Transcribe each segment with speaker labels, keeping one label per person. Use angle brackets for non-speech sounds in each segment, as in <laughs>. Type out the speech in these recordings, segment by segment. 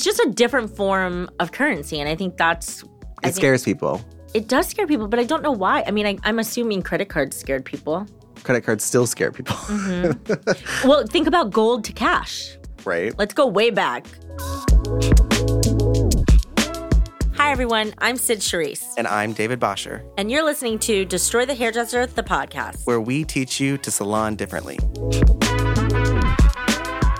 Speaker 1: it's just a different form of currency, and I think that's. I
Speaker 2: It
Speaker 1: think
Speaker 2: scares people.
Speaker 1: It does scare people, but I don't know why. I mean, I, I'm assuming credit cards scared people.
Speaker 2: Credit cards still scare people, mm-hmm. <laughs>
Speaker 1: Well, think about gold to cash.
Speaker 2: right?
Speaker 1: Let's go way back. Hi, everyone. I'm Cyd Charisse,
Speaker 2: And I'm David Bosher,
Speaker 1: and you're listening to Destroy the Hairdresser, the podcast.
Speaker 2: where we teach you to salon differently.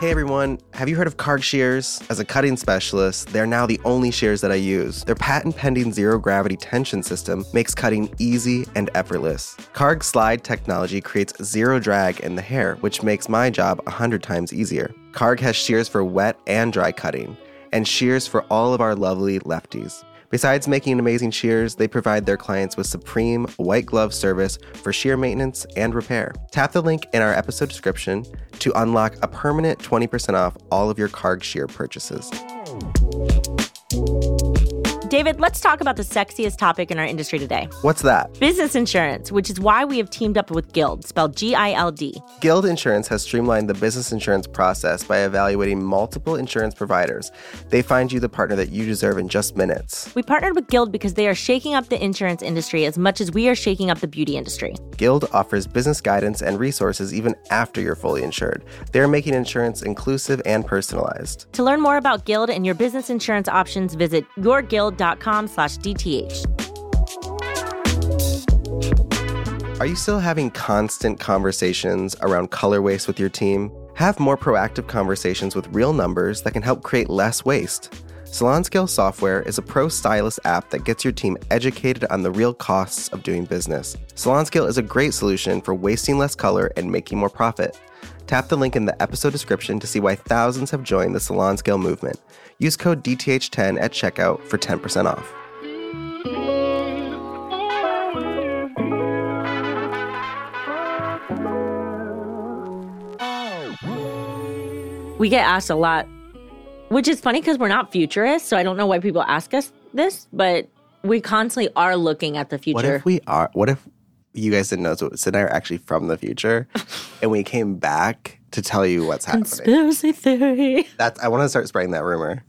Speaker 2: Hey everyone, have you heard of Karg shears? As a cutting specialist, they're now the only shears that I use. Their patent pending zero gravity tension system makes cutting easy and effortless. Karg slide technology creates zero drag in the hair, which makes my job 100 times easier. Karg has shears for wet and dry cutting, and shears for all of our lovely lefties. Besides making amazing shears, they provide their clients with supreme white glove service for shear maintenance and repair. Tap the link in our episode description to unlock a permanent 20% off all of your Karg shear purchases.
Speaker 1: David, let's talk about the sexiest topic in our industry today
Speaker 2: What's that?
Speaker 1: business insurance, which is why we have teamed up with Gild, spelled G I L D.
Speaker 2: Gild Insurance has streamlined the business insurance process by evaluating multiple insurance providers. They find you the partner that you deserve in just minutes.
Speaker 1: We partnered with Gild because they are shaking up the insurance industry as much as we are shaking up the beauty industry.
Speaker 2: Gild offers business guidance and resources even after you're fully insured. They're making insurance inclusive and personalized.
Speaker 1: To learn more about Gild and your business insurance options, visit yourgild.com slash DTH.
Speaker 2: Are you still having constant conversations around color waste with your team? Have more proactive conversations with real numbers that can help create less waste. SalonScale Software is a pro stylist app that gets your team educated on the real costs of doing business. SalonScale is a great solution for wasting less color and making more profit. Tap the link in the episode description to see why thousands have joined the SalonScale movement. Use code DTH10 at checkout for 10% off.
Speaker 1: We get asked a lot, which is funny because we're not futurists, so I don't know why people ask us this, but we constantly are looking at the future.
Speaker 2: What if we are? What if you guys didn't know? So Cyd and I are actually from the future, <laughs> and we came back to tell you what's happening.
Speaker 1: Conspiracy theory.
Speaker 2: That's I want to start spreading that rumor.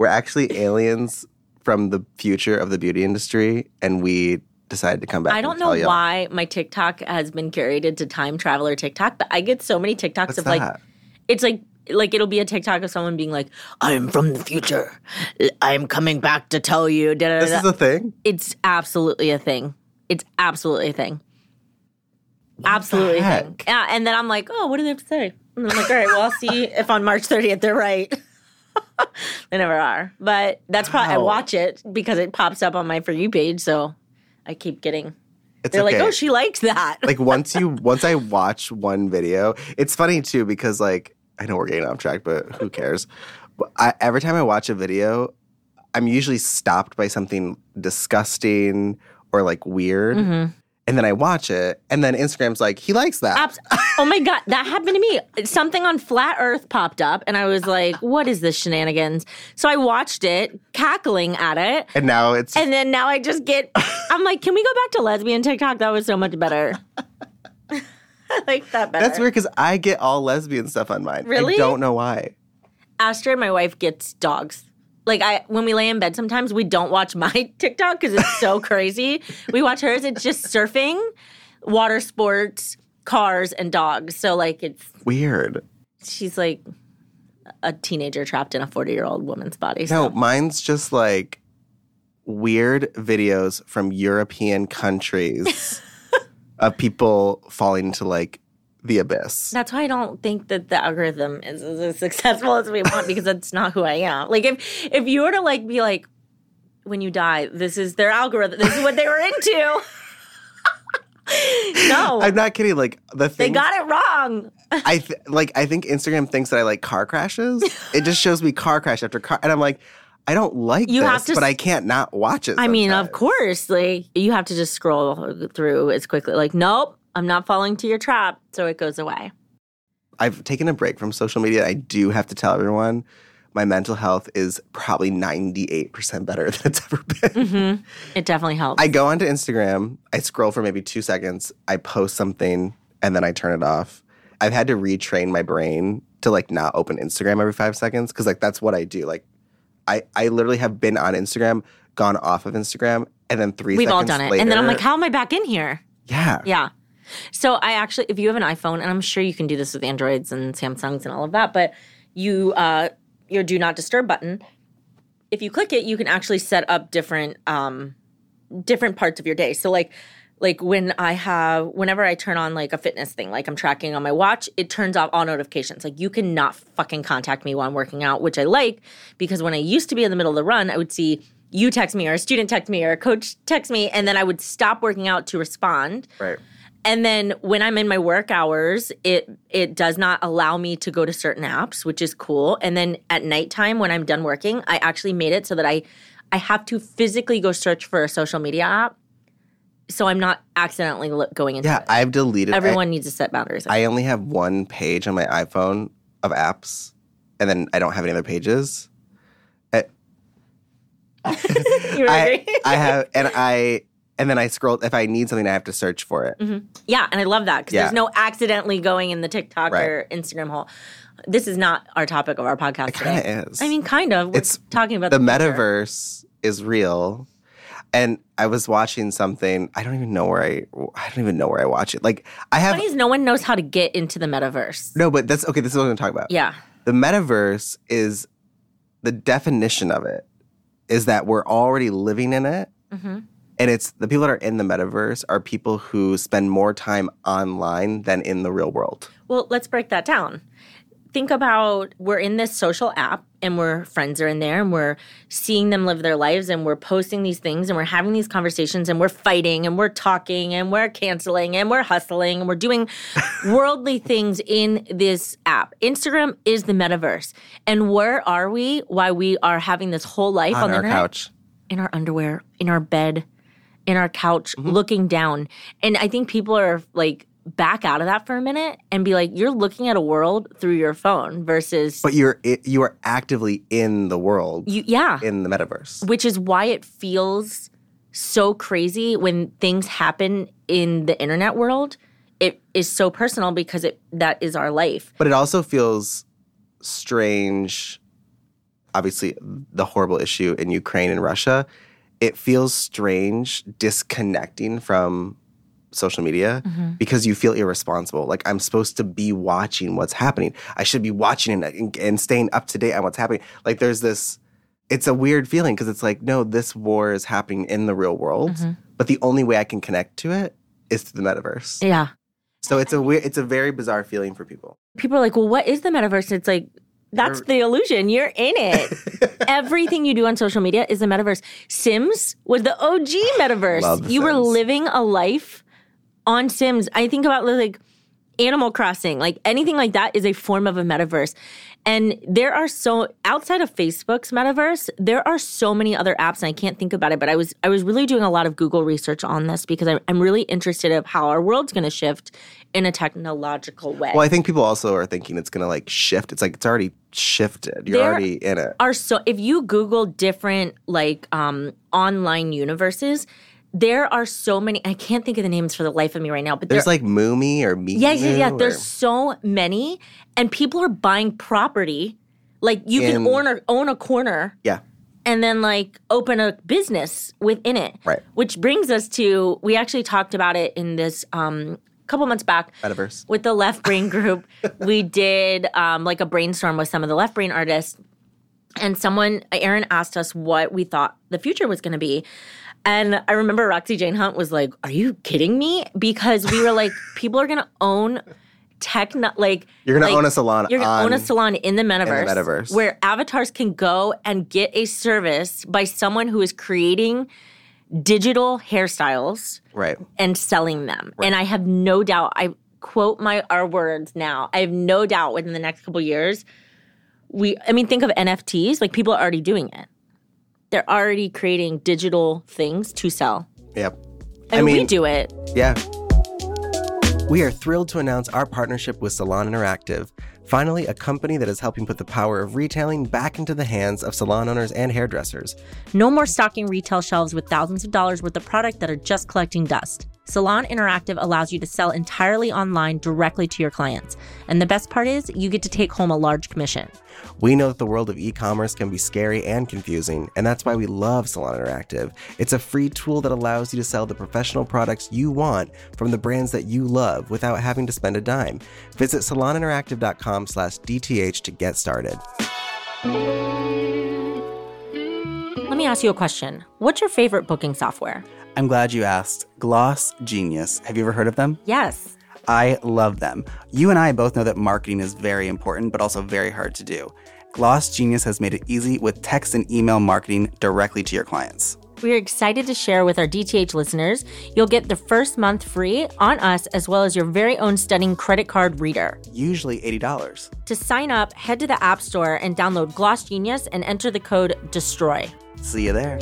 Speaker 2: We're actually aliens from the future of the beauty industry, and we decided to come back.
Speaker 1: I don't know
Speaker 2: y'all.
Speaker 1: why my TikTok has been curated to time traveler TikTok, but I get so many TikToks
Speaker 2: What's
Speaker 1: of like it's like like it'll be a TikTok of someone being like, "I'm from the future. I'm coming back to tell you." Da, da,
Speaker 2: This is a thing.
Speaker 1: it's absolutely a thing. It's absolutely a thing. absolutely a thing. Yeah, and then I'm like, "Oh, what do they have to say?" And I'm like, "All right, well, I'll see if on March 30th they're right." <laughs> they never are, but that's probably I watch it because it pops up on my for you page, so I keep getting.
Speaker 2: It's
Speaker 1: They're
Speaker 2: okay.
Speaker 1: like, "Oh, she likes that."
Speaker 2: like <laughs> once you once I watch one video, it's funny too because like I know we're getting off track, but who cares? But I, every time I watch a video, I'm usually stopped by something disgusting or like weird,
Speaker 1: Mm-hmm.
Speaker 2: And then I watch it, and then Instagram's like, he likes that.
Speaker 1: Abs- oh my god, that happened to me. Something on flat Earth popped up, and I was like, "What is this shenanigans?" So I watched it, cackling at it,
Speaker 2: and now it's
Speaker 1: and then now I just get. I'm like, "Can we go back to lesbian TikTok? That was so much better." I <laughs> like that better.
Speaker 2: that's weird because I get all lesbian stuff on mine.
Speaker 1: Really?
Speaker 2: I don't know why.
Speaker 1: Astrid, my wife, gets dogs. Like I, when we lay in bed, sometimes we don't watch my <laughs> TikTok because it's so crazy. We watch hers. It's just surfing, water sports, cars, and dogs. So like, it's
Speaker 2: Weird.
Speaker 1: she's like a teenager trapped in a 40 year old woman's body. So.
Speaker 2: No, mine's just like weird videos from European countries <laughs> of people falling into like the abyss.
Speaker 1: That's why I don't think that the algorithm is as successful as we want because that's not who I am. Like if if you were to like be like when you die, this is their algorithm. This is what they were into. <laughs> no,
Speaker 2: I'm not kidding. Like the
Speaker 1: they got it wrong.
Speaker 2: I th- like. I think Instagram thinks that I like car crashes. <laughs> it just shows me car crash after car, and I'm like, I don't like
Speaker 1: You
Speaker 2: this,
Speaker 1: have to
Speaker 2: but I can't not watch it.
Speaker 1: I mean, of course, like you have to just scroll through as quickly. Like, nope, I'm not falling to your trap, so it goes away.
Speaker 2: I've taken a break from social media. I do have to tell everyone. My mental health is probably 98% better <laughs> than it's ever been.
Speaker 1: hmm It definitely helps.
Speaker 2: I go onto Instagram, I scroll for maybe two seconds, I post something, and then I turn it off. I've had to retrain my brain to like not open Instagram every five seconds because like that's what I do. Like I I literally have been on Instagram, gone off of Instagram, and then 3
Speaker 1: We've all done it.
Speaker 2: later-
Speaker 1: And then I'm like, how am I back in here?
Speaker 2: yeah,
Speaker 1: Yeah. So I actually, if you have an iPhone, and I'm sure you can do this with Androids and Samsungs and all of that, but you, uh, your do not disturb button, if you click it, you can actually set up different, um, different parts of your day. So like, like when I have, whenever I turn on like a fitness thing, like I'm tracking on my watch, it turns off all notifications. Like you cannot fucking contact me while I'm working out, which I like because when I used to be in the middle of the run, I would see you text me or a student text me or a coach text me, and then I would stop working out to respond.
Speaker 2: right.
Speaker 1: And then when I'm in my work hours, it it does not allow me to go to certain apps, which is cool. And then at nighttime when I'm done working, I actually made it so that I I have to physically go search for a social media app. So I'm not accidentally lo- going into
Speaker 2: Yeah,
Speaker 1: it.
Speaker 2: I've deleted. I-
Speaker 1: Everyone needs to set boundaries.
Speaker 2: I only have one page on my iPhone of apps, and then I don't have any other pages. I, eh. <laughs>
Speaker 1: you
Speaker 2: I,
Speaker 1: agree?
Speaker 2: I have, and I, and then I scroll. If I need something, I have to search for it.
Speaker 1: yeah, and I love that because
Speaker 2: Yeah.
Speaker 1: there's no accidentally going in the TikTok
Speaker 2: Right.
Speaker 1: or Instagram hole. This is not our topic of our podcast
Speaker 2: It
Speaker 1: today.
Speaker 2: kind of is.
Speaker 1: I mean, kind of. We're
Speaker 2: It's
Speaker 1: talking about
Speaker 2: the
Speaker 1: future.
Speaker 2: metaverse is real, and I was watching something. I don't even know where I. I don't even know where I watch it. Like I have
Speaker 1: Funny is no one knows how to get into the metaverse.
Speaker 2: no, but that's okay. This is what I'm going to talk about.
Speaker 1: Yeah.
Speaker 2: The metaverse is the definition of it is that we're already living in it.
Speaker 1: hmm
Speaker 2: And it's the people that are in the metaverse are people who spend more time online than in the real world.
Speaker 1: Well, let's break that down. Think about we're in this social app and we're friends are in there and we're seeing them live their lives and we're posting these things and we're having these conversations and we're fighting and we're talking and we're canceling and we're hustling and we're doing <laughs> worldly things in this app. Instagram is the metaverse. And where are we Why we are having this whole life on,
Speaker 2: on
Speaker 1: the
Speaker 2: our
Speaker 1: internet?
Speaker 2: couch.
Speaker 1: in our underwear, in our bed, in our couch,
Speaker 2: Mm-hmm.
Speaker 1: looking down. And I think people are like back out of that for a minute and be like, you're looking at a world through your phone versus
Speaker 2: But you're you are actively in the world
Speaker 1: you. Yeah,
Speaker 2: in the metaverse.
Speaker 1: which is why it feels so crazy when things happen in the internet world. It is so personal because it that is our life.
Speaker 2: But it also feels strange. Obviously, the horrible issue in Ukraine and Russia. It feels strange disconnecting from social media mm-hmm. because you feel irresponsible. Like I'm supposed to be watching what's happening. I should be watching and, and staying up to date on what's happening. Like there's this. It's a weird feeling because it's like, no, this war is happening in the real world, mm-hmm. but the only way I can connect to it is through the metaverse.
Speaker 1: Yeah.
Speaker 2: So it's a weird, it's a very bizarre feeling for people.
Speaker 1: People are like, well, what is the metaverse? It's like, that's the illusion. You're in it. <laughs> Everything you do on social media is the metaverse. Sims was the OG metaverse. You were living a life on Sims. I think about like Animal Crossing, like anything like that is a form of a metaverse. And there are so outside of Facebook's metaverse, there are so many other apps, and I can't think about it. But I was I was really doing a lot of Google research on this because I'm, I'm really interested of how our world's going to shift in a technological way.
Speaker 2: Well, I think people also are thinking it's gonna like shift. It's like it's already shifted. You're
Speaker 1: There
Speaker 2: already in it.
Speaker 1: are so if you google different like um online universes there are so many i can't think of the names for the life of me right now but
Speaker 2: There's
Speaker 1: there
Speaker 2: like Moomy or Me.
Speaker 1: yeah yeah yeah there's so many and people are buying property like you can own a, own a corner
Speaker 2: yeah,
Speaker 1: and then like open a business within it
Speaker 2: Right.
Speaker 1: which brings us to we actually talked about it in this um couple months back
Speaker 2: metaverse.
Speaker 1: with the left brain group <laughs> we did um, like a brainstorm with some of the left brain artists and someone aaron asked us what we thought the future was going to be and i remember roxie jane hunt was like are you kidding me because we were like <laughs> people are going to own tech like
Speaker 2: You're gonna
Speaker 1: like,
Speaker 2: own a salon.
Speaker 1: you're going to own a salon in the metaverse,
Speaker 2: metaverse.
Speaker 1: where avatars can go and get a service by someone who is creating digital hairstyles
Speaker 2: Right.
Speaker 1: and selling them. And I have no doubt, I quote my our words now. I have no doubt within the next couple years, we I mean think of NFTs, like people are already doing it. They're already creating digital things to sell.
Speaker 2: Yep.
Speaker 1: And
Speaker 2: I
Speaker 1: we do it.
Speaker 2: Yeah. We are thrilled to announce our partnership with Salon Interactive. Finally, a company that is helping put the power of retailing back into the hands of salon owners and hairdressers.
Speaker 1: No more stocking retail shelves with thousands of dollars worth of product that are just collecting dust. Salon Interactive allows you to sell entirely online directly to your clients. And the best part is, you get to take home a large commission.
Speaker 2: We know that the world of e commerce can be scary and confusing, and that's why we love Salon Interactive. It's a free tool that allows you to sell the professional products you want from the brands that you love without having to spend a dime. Visit saloninteractive.com slash DTH to get started.
Speaker 1: Let me ask you a question. What's your favorite booking software?
Speaker 3: I'm glad you asked. Gloss Genius. Have you ever heard of them?
Speaker 1: Yes.
Speaker 3: I love them. You and I both know that marketing is very important, but also very hard to do. GlossGenius has made it easy with text and email marketing directly to your clients.
Speaker 1: We are excited to share with our DTH listeners. You'll get the first month free on us, as well as your very own stunning credit card reader.
Speaker 3: Usually $80.
Speaker 1: To sign up, head to the App Store and download GlossGenius and enter the code DESTROY.
Speaker 3: See you there.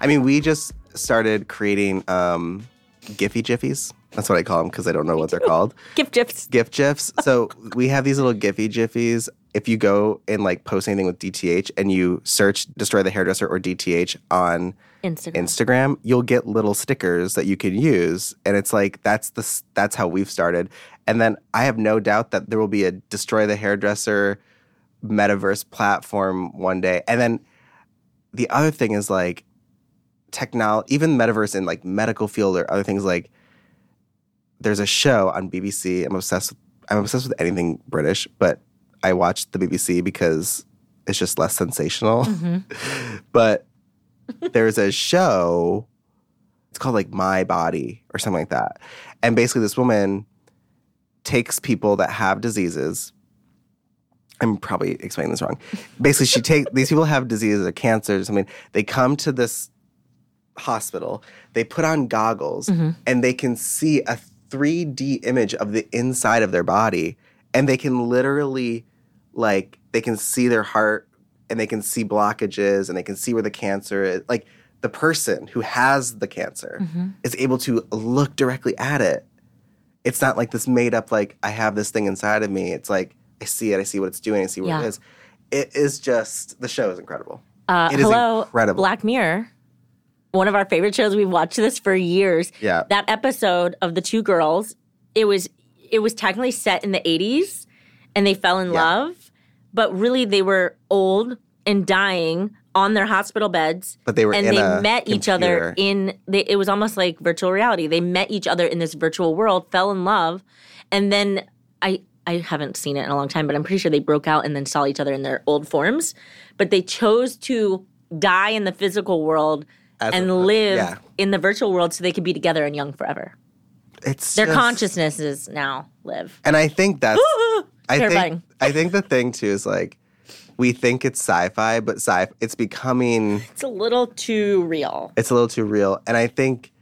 Speaker 2: I mean, we just started creating um, Giphy Jiffies. That's what I call them because I don't know what they're called. <laughs>
Speaker 1: Gift gifts.
Speaker 2: Gift GIFs. <laughs> So we have these little Giphy Jiffies. If you go and like post anything with DTH and you search Destroy the Hairdresser or DTH on
Speaker 1: Instagram.
Speaker 2: Instagram, you'll get little stickers that you can use, and it's like that's the that's how we've started. And then I have no doubt that there will be a Destroy the Hairdresser metaverse platform one day. And then the other thing is like technology, even metaverse in like medical field or other things like. There's a show on BBC. I'm obsessed. With, I'm obsessed with anything British, but I watch the BBC because it's just less sensational. Mm-hmm. <laughs> but there's a show. It's called like My Body or something like that. And basically, this woman takes people that have diseases. I'm probably explaining this wrong. Basically, she take these people have diseases or cancers. or something. They come to this hospital. They put on goggles and they can see a 3D image of the inside of their body, and they can literally like they can see their heart and they can see blockages and they can see where the cancer is. Like the person who has the cancer is able to look directly at it. It's not like this made up like I have this thing inside of me. It's like I see it, I see what it's doing, I see what
Speaker 1: Yeah.
Speaker 2: it is. It is just the show is incredible.
Speaker 1: Uh,
Speaker 2: It is
Speaker 1: hello,
Speaker 2: incredible.
Speaker 1: Black Mirror. One of our favorite shows. We've watched this for years.
Speaker 2: Yeah.
Speaker 1: That episode of the two girls, it was it was technically set in the 80s and they fell in
Speaker 2: Yeah.
Speaker 1: love, but really they were old and dying on their hospital beds.
Speaker 2: But they were
Speaker 1: and they met each other in they, it was almost like virtual reality. They met each other in this virtual world, fell in love, and then I I haven't seen it in a long time, but I'm pretty sure they broke out and then saw each other in their old forms. But they chose to die in the physical world
Speaker 2: As
Speaker 1: and
Speaker 2: a- uh,
Speaker 1: live
Speaker 2: yeah.
Speaker 1: in the virtual world so they could be together and young forever.
Speaker 2: It's
Speaker 1: Their
Speaker 2: just-
Speaker 1: consciousnesses now live.
Speaker 2: And I think that's I
Speaker 1: Terrifying.
Speaker 2: think I think the thing too is like we think it's sci-fi, but sci it's becoming
Speaker 1: It's a little too real.
Speaker 2: it's a little too real. And I think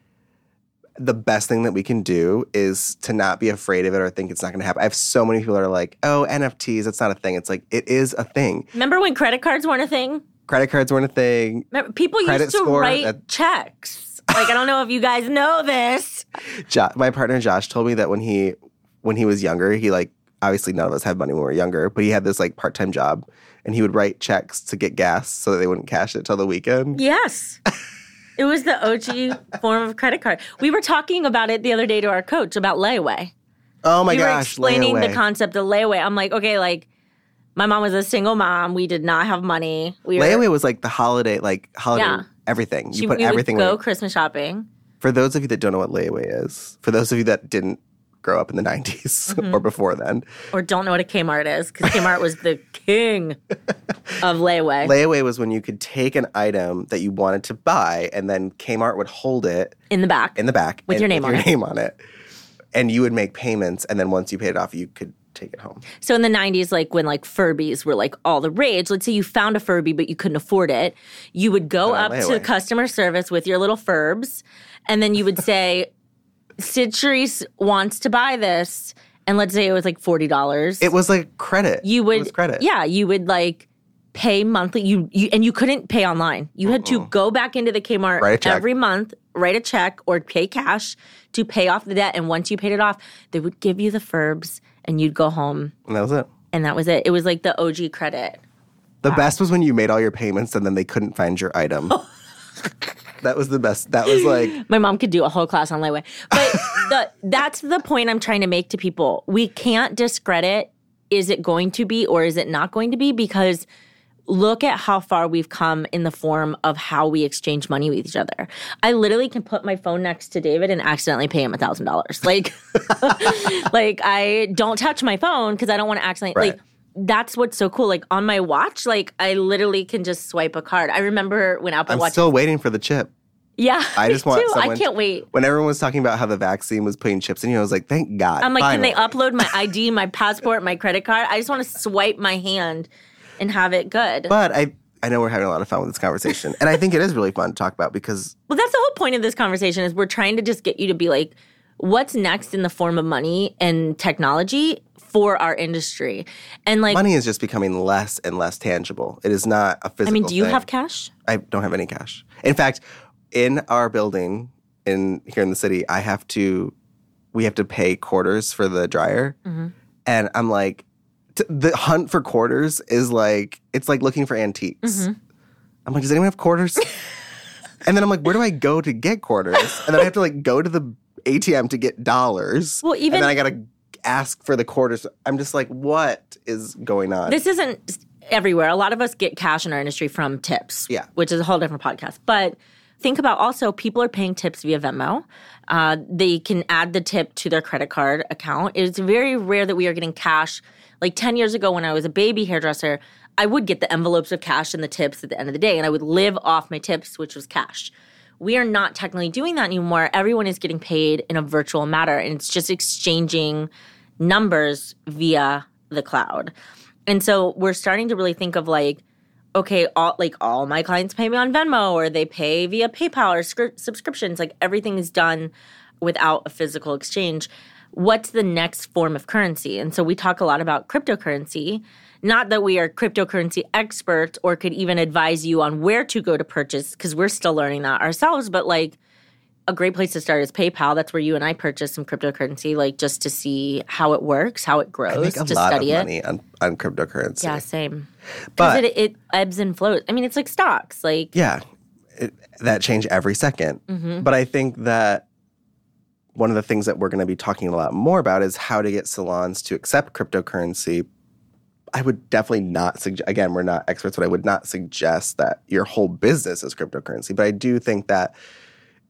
Speaker 2: the best thing that we can do is to not be afraid of it or think it's not going to happen. I have so many people that are like, "Oh, NFTs, that's not a thing." It's like it is a thing.
Speaker 1: Remember when credit cards weren't a thing?
Speaker 2: Credit cards weren't a thing.
Speaker 1: People
Speaker 2: Credit
Speaker 1: used to
Speaker 2: score,
Speaker 1: write
Speaker 2: that-
Speaker 1: checks. Like I don't know if you guys know this. <laughs>
Speaker 2: Jo- my partner Josh told me that when he when he was younger, he like obviously none of us had money when we were younger, but he had this like part-time job and he would write checks to get gas so that they wouldn't cash it till the weekend.
Speaker 1: Yes. <laughs> It was the OG form of credit card. We were talking about it the other day to our coach about layaway.
Speaker 2: Oh my
Speaker 1: we were
Speaker 2: gosh,
Speaker 1: explaining the concept of layaway. I'm like, okay, like my mom was a single mom. We did not have money. We were,
Speaker 2: Layaway was like the holiday, like holiday
Speaker 1: Yeah.
Speaker 2: everything. You
Speaker 1: she,
Speaker 2: put
Speaker 1: we
Speaker 2: everything.
Speaker 1: would go
Speaker 2: away.
Speaker 1: Christmas shopping.
Speaker 2: For those of you that don't know what layaway is, for those of you that didn't grow up in the 90s <laughs>
Speaker 1: Mm-hmm.
Speaker 2: or before then,
Speaker 1: Or don't know what a Kmart is because Kmart was the <laughs> king of layaway
Speaker 2: layaway was when you could take an item that you wanted to buy and then Kmart would hold it
Speaker 1: in the back.
Speaker 2: in the back
Speaker 1: With your name on
Speaker 2: your
Speaker 1: it.
Speaker 2: name on it. And you would make payments and then once you paid it off, you could take it home.
Speaker 1: So in the 90s, like when like Furbies were like all the rage, let's say you found a Furby but you couldn't afford it, you would go up to customer service with your little Furbs and then you would <laughs> say, Cyd Charisse wants to buy this. And let's say it was like $40.
Speaker 2: It was like credit.
Speaker 1: you would
Speaker 2: it was credit.
Speaker 1: Yeah, you would like pay monthly. You, you and you couldn't pay online. You had to go back into the Kmart
Speaker 2: Write a check.
Speaker 1: every month, write a check or pay cash to pay off the debt. And once you paid it off, they would give you the Furbs and you'd go home
Speaker 2: And that was it.
Speaker 1: and that was it. It was like the OG credit.
Speaker 2: The best was when you made all your payments and then they couldn't find your item. <laughs> That was the best. That was like
Speaker 1: My mom could do a whole class on layaway. But <laughs> the, that's the point I'm trying to make to people. We can't discredit is it going to be or is it not going to be because look at how far we've come in the form of how we exchange money with each other. I literally can put my phone next to David and accidentally pay him a thousand dollars. Like, <laughs> like I don't touch my phone because I don't want to accidentally
Speaker 2: Right.
Speaker 1: like. That's what's so cool. Like on my watch, like I literally can just swipe a card. I remember when Apple
Speaker 2: I'm
Speaker 1: Watch.
Speaker 2: still waiting for the chip.
Speaker 1: yeah,
Speaker 2: I just want
Speaker 1: too. I
Speaker 2: someone-
Speaker 1: can't wait.
Speaker 2: When everyone was talking about how the vaccine was putting chips in you, I was like, thank God.
Speaker 1: I'm like,
Speaker 2: finally.
Speaker 1: can they upload my ID, my passport, my credit card? I just want to swipe my hand and have it good.
Speaker 2: But I, I know we're having a lot of fun with this conversation, and I think it is really fun to talk about because <laughs>
Speaker 1: well, that's the whole point of this conversation is we're trying to just get you to be like, what's next in the form of money and technology for our industry? And like,
Speaker 2: money is just becoming less and less tangible. It is not a physical.
Speaker 1: I mean, do you
Speaker 2: thing.
Speaker 1: have cash?
Speaker 2: I don't have any cash. In fact, in our building in here in the city, I have to we have to pay quarters for the dryer.
Speaker 1: Mm-hmm.
Speaker 2: And I'm like t- the hunt for quarters is like it's like looking for antiques.
Speaker 1: Mm-hmm.
Speaker 2: I'm like, does anyone have quarters? <laughs> and then I'm like, where do I go to get quarters? And then I have to like go to the ATM to get dollars.
Speaker 1: Well, even-
Speaker 2: and then I gotta ask for the quarters. I'm just like, what is going on?
Speaker 1: This isn't everywhere. A lot of us get cash in our industry from tips,
Speaker 2: Yeah.
Speaker 1: which is a whole different podcast. But think about also people are paying tips via Venmo. Uh, they can add the tip to their credit card account. It's very rare that we are getting cash. Like 10 years ago, when I was a baby hairdresser, I would get the envelopes of cash and the tips at the end of the day, and I would live off my tips, which was cash. We are not technically doing that anymore. Everyone is getting paid in a virtual matter, and it's just exchanging numbers via the cloud. And so we're starting to really think of like, okay, all like all my clients pay me on Venmo or they pay via PayPal or scri- subscriptions. Like everything is done without a physical exchange. What's the next form of currency? And so we talk a lot about cryptocurrency. Not that we are cryptocurrency experts or could even advise you on where to go to purchase because we're still learning that ourselves. But like a great place to start is PayPal. That's where you and I purchased some cryptocurrency, like just to see how it works, how it grows,
Speaker 2: I make a
Speaker 1: to
Speaker 2: lot of
Speaker 1: study it.
Speaker 2: money on, on cryptocurrency.
Speaker 1: Yeah, same.
Speaker 2: But-
Speaker 1: it, it ebbs and flows. I mean, it's like stocks. Like,
Speaker 2: Yeah, it, that change every 2nd
Speaker 1: Mm-hmm.
Speaker 2: But I think that one of the things that we're going to be talking a lot more about is how to get salons to accept cryptocurrency. I would definitely not suggest, again, we're not experts, but I would not suggest that your whole business is cryptocurrency. But I do think that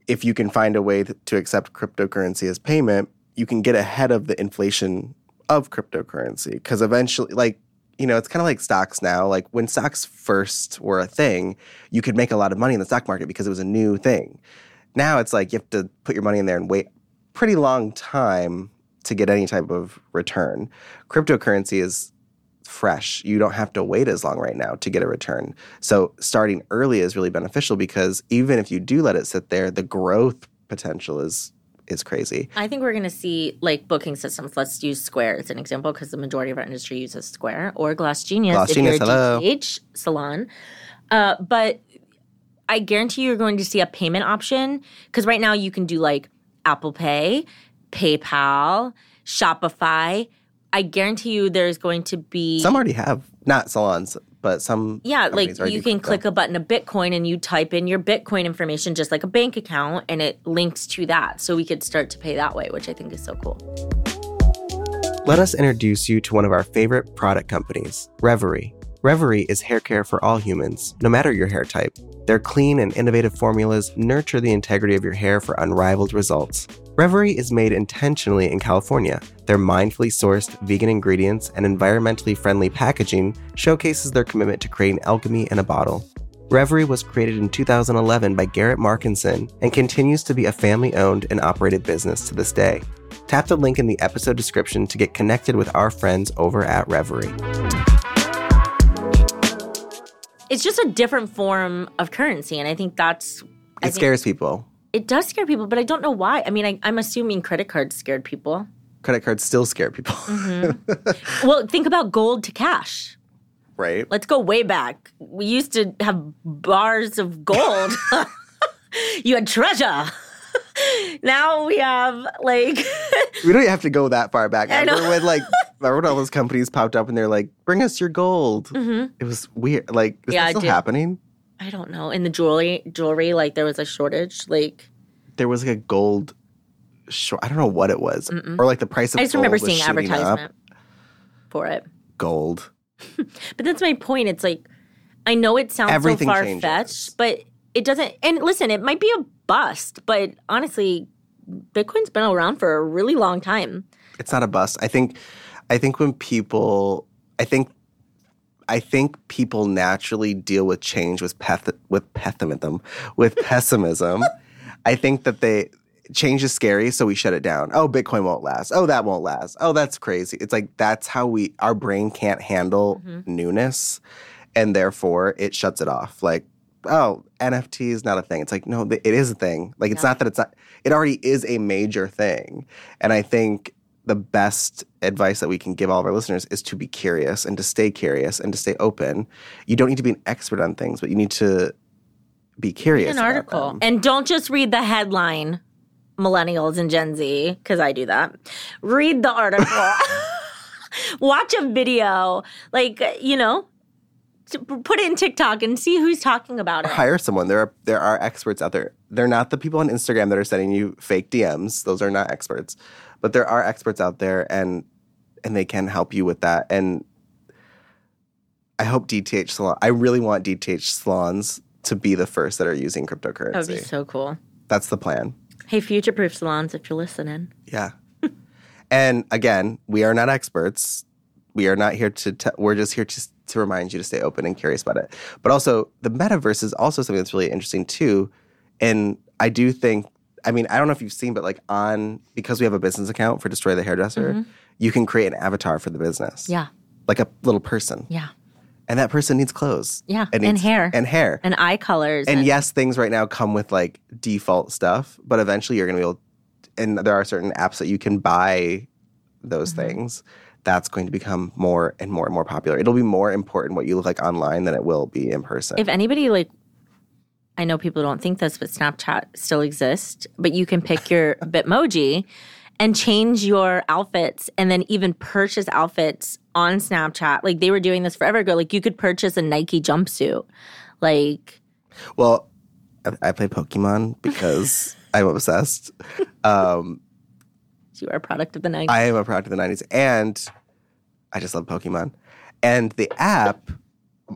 Speaker 2: if you can find a way to accept cryptocurrency as payment, you can get ahead of the inflation of cryptocurrency. Because eventually, like, you know, it's kind of like stocks now. Like when stocks first were a thing, you could make a lot of money in the stock market because it was a new thing. Now it's like you have to put your money in there and wait pretty long time to get any type of return. Cryptocurrency is fresh. You don't have to wait as long right now to get a return. So starting early is really beneficial because even if you do let it sit there, the growth potential is is crazy.
Speaker 1: I think we're going to see like booking systems. Let's use Square as an example because the majority of our industry uses Square or GlossGenius
Speaker 2: Glass
Speaker 1: if
Speaker 2: Genius,
Speaker 1: you're
Speaker 2: hello.
Speaker 1: a DTH salon. Uh, but I guarantee you're going to see a payment option because right now you can do like Apple Pay, PayPal, Shopify. I guarantee you there's going to be
Speaker 2: Some already have not salons, but some
Speaker 1: Yeah, like you can click a button of Bitcoin and you type in your Bitcoin information just like a bank account and it links to that. So we could start to pay that way, which I think is so cool.
Speaker 2: Let us introduce you to one of our favorite product companies, Reverie. Reverie is hair care for all humans, no matter your hair type. Their clean and innovative formulas nurture the integrity of your hair for unrivaled results. Reverie is made intentionally in California. Their mindfully sourced vegan ingredients and environmentally friendly packaging showcases their commitment to creating alchemy in a bottle. Reverie was created in 2011 by Garrett Markinson and continues to be a family owned and operated business to this day. Tap the link in the episode description to get connected with our friends over at Reverie.
Speaker 1: It's just a different form of currency. And I think that's. I
Speaker 2: It
Speaker 1: think
Speaker 2: scares people.
Speaker 1: It does scare people, but I don't know why. I mean, I, I'm assuming credit cards scared people.
Speaker 2: Credit cards still scare people,
Speaker 1: Mm-hmm. <laughs> Well, think about gold to cash.
Speaker 2: right?
Speaker 1: Let's go way back. We used to have bars of gold. <laughs> <laughs> you had treasure. now we have like
Speaker 2: We don't have to go that far back. Remember when like <laughs> remember when all those companies popped up and they're like, "Bring us your gold." It was weird. Like, is
Speaker 1: Mm-hmm. Yeah,
Speaker 2: that still happening?
Speaker 1: I don't know. In the jewelry, jewelry, like there was a shortage. Like
Speaker 2: There was like a gold. Short, I don't know what it was, or like the price of.
Speaker 1: I just remember seeing
Speaker 2: shooting up.
Speaker 1: advertisement for it.
Speaker 2: Gold. <laughs>
Speaker 1: But that's my point. It's like I know it sounds
Speaker 2: Everything
Speaker 1: so far fetched, but it doesn't. And listen, it might be a bust, but honestly, Bitcoin's been around for a really long time.
Speaker 2: it's not a bust. I think I think when people I think I think people naturally deal with change with peth- with pessimism with <laughs> pessimism. I think that they change is scary, so we shut it down. Oh, Bitcoin won't last. Oh, that won't last. Oh, that's crazy. It's like that's how we our brain can't handle mm-hmm. newness, and therefore it shuts it off. Like, oh, NFT is not a thing. It's like no, it is a thing. Like it's
Speaker 1: Yeah.
Speaker 2: not that it's not. It already is a major thing, and I think the best advice that we can give all of our listeners is to be curious and to stay curious and to stay open. You don't need to be an expert on things, but you need to be curious.
Speaker 1: an
Speaker 2: about
Speaker 1: article.
Speaker 2: them.
Speaker 1: And don't just read the headline, millennials and Gen Z, because I do that. Read the article. <laughs> <laughs> Watch a video. Like, you know, to p- put it in TikTok and see who's talking about it.
Speaker 2: hire someone. There are there are experts out there. They're not the people on Instagram that are sending you fake DMs. Those are not experts. But there are experts out there and and they can help you with that. And I hope DTH salon I really want DTH salons to be the first that are using cryptocurrency.
Speaker 1: That would be so cool.
Speaker 2: That's the plan.
Speaker 1: Hey, future proof salons, if you're listening.
Speaker 2: Yeah. <laughs> and again, we are not experts. We are not here to. Te- we're just here to to remind you to stay open and curious about it. But also, the metaverse is also something that's really interesting too. And I do think. I mean, I don't know if you've seen, but like on because we have a business account for Destroy the Hairdresser, you can create an avatar for the business.
Speaker 1: Mm-hmm. Yeah.
Speaker 2: Like a little person,
Speaker 1: Yeah.
Speaker 2: and that person needs clothes.
Speaker 1: Yeah,
Speaker 2: and,
Speaker 1: and hair.
Speaker 2: and hair.
Speaker 1: And eye colors.
Speaker 2: And yes, things right now come with like default stuff, but eventually you're going to be able, and there are certain apps that you can buy those
Speaker 1: Mm-hmm.
Speaker 2: things. That's going to become more and more and more popular. It'll be more important what you look like online than it will be in person.
Speaker 1: if anybody like I know people don't think this, but Snapchat still exists, but you can pick your <laughs> Bitmoji and change your outfits and then even purchase outfits on Snapchat. Like they were doing this forever ago. Like you could purchase a Nike jumpsuit. Like
Speaker 2: well, I, I play Pokemon because <laughs> I'm obsessed. Um,
Speaker 1: you are a product of the night.
Speaker 2: I am a product of the 90s and I just love Pokemon. And the app,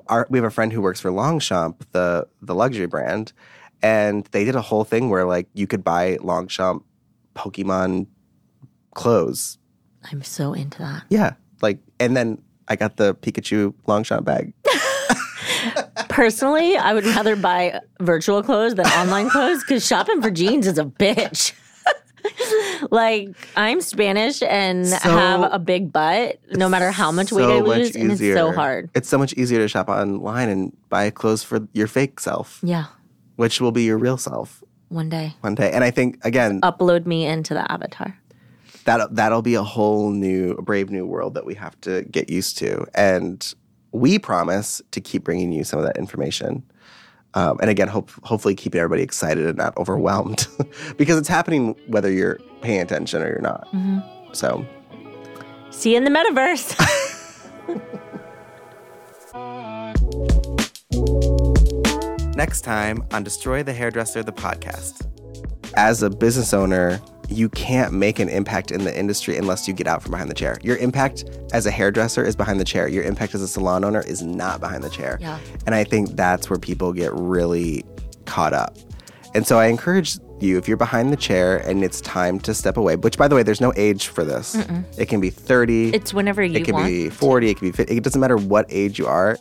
Speaker 2: our, we have a friend who works for Longchamp, the, the luxury brand, and they did a whole thing where like you could buy Longchamp Pokemon clothes.
Speaker 1: I'm so into that.
Speaker 2: Yeah. Like, and then I got the Pikachu Longchamp bag. <laughs>
Speaker 1: Personally, I would rather buy virtual clothes than online clothes because shopping for jeans is a bitch. <laughs> like I'm Spanish and
Speaker 2: So-
Speaker 1: have a big butt, no matter how much weight
Speaker 2: So
Speaker 1: I
Speaker 2: much
Speaker 1: lose, and it's so hard.
Speaker 2: It's so much easier to shop online and buy clothes for your fake self,
Speaker 1: Yeah,
Speaker 2: which will be your real self.
Speaker 1: One day.
Speaker 2: One day. And I think again,
Speaker 1: upload me into the avatar.
Speaker 2: that that'll be a whole new a brave new world that we have to get used to. And we promise to keep bringing you some of that information um, and again hope, hopefully keeping everybody excited and not overwhelmed <laughs> because it's happening whether you're paying attention or you're not so
Speaker 1: See you in the metaverse. <laughs>
Speaker 3: Next time on Destroy the Hairdresser, the podcast.
Speaker 2: as a business owner you can't make an impact in the industry unless you get out from behind the chair. Your impact as a hairdresser is behind the chair. Your impact as a salon owner is not behind the chair.
Speaker 1: Yeah.
Speaker 2: and i think that's where people get really caught up. And so i encourage you if you're behind the chair and it's time to step away which by the way there's no age for this. It can be 30
Speaker 1: it's whenever you
Speaker 2: it can
Speaker 1: want.
Speaker 2: be 40 it can be 50 it doesn't matter what age you are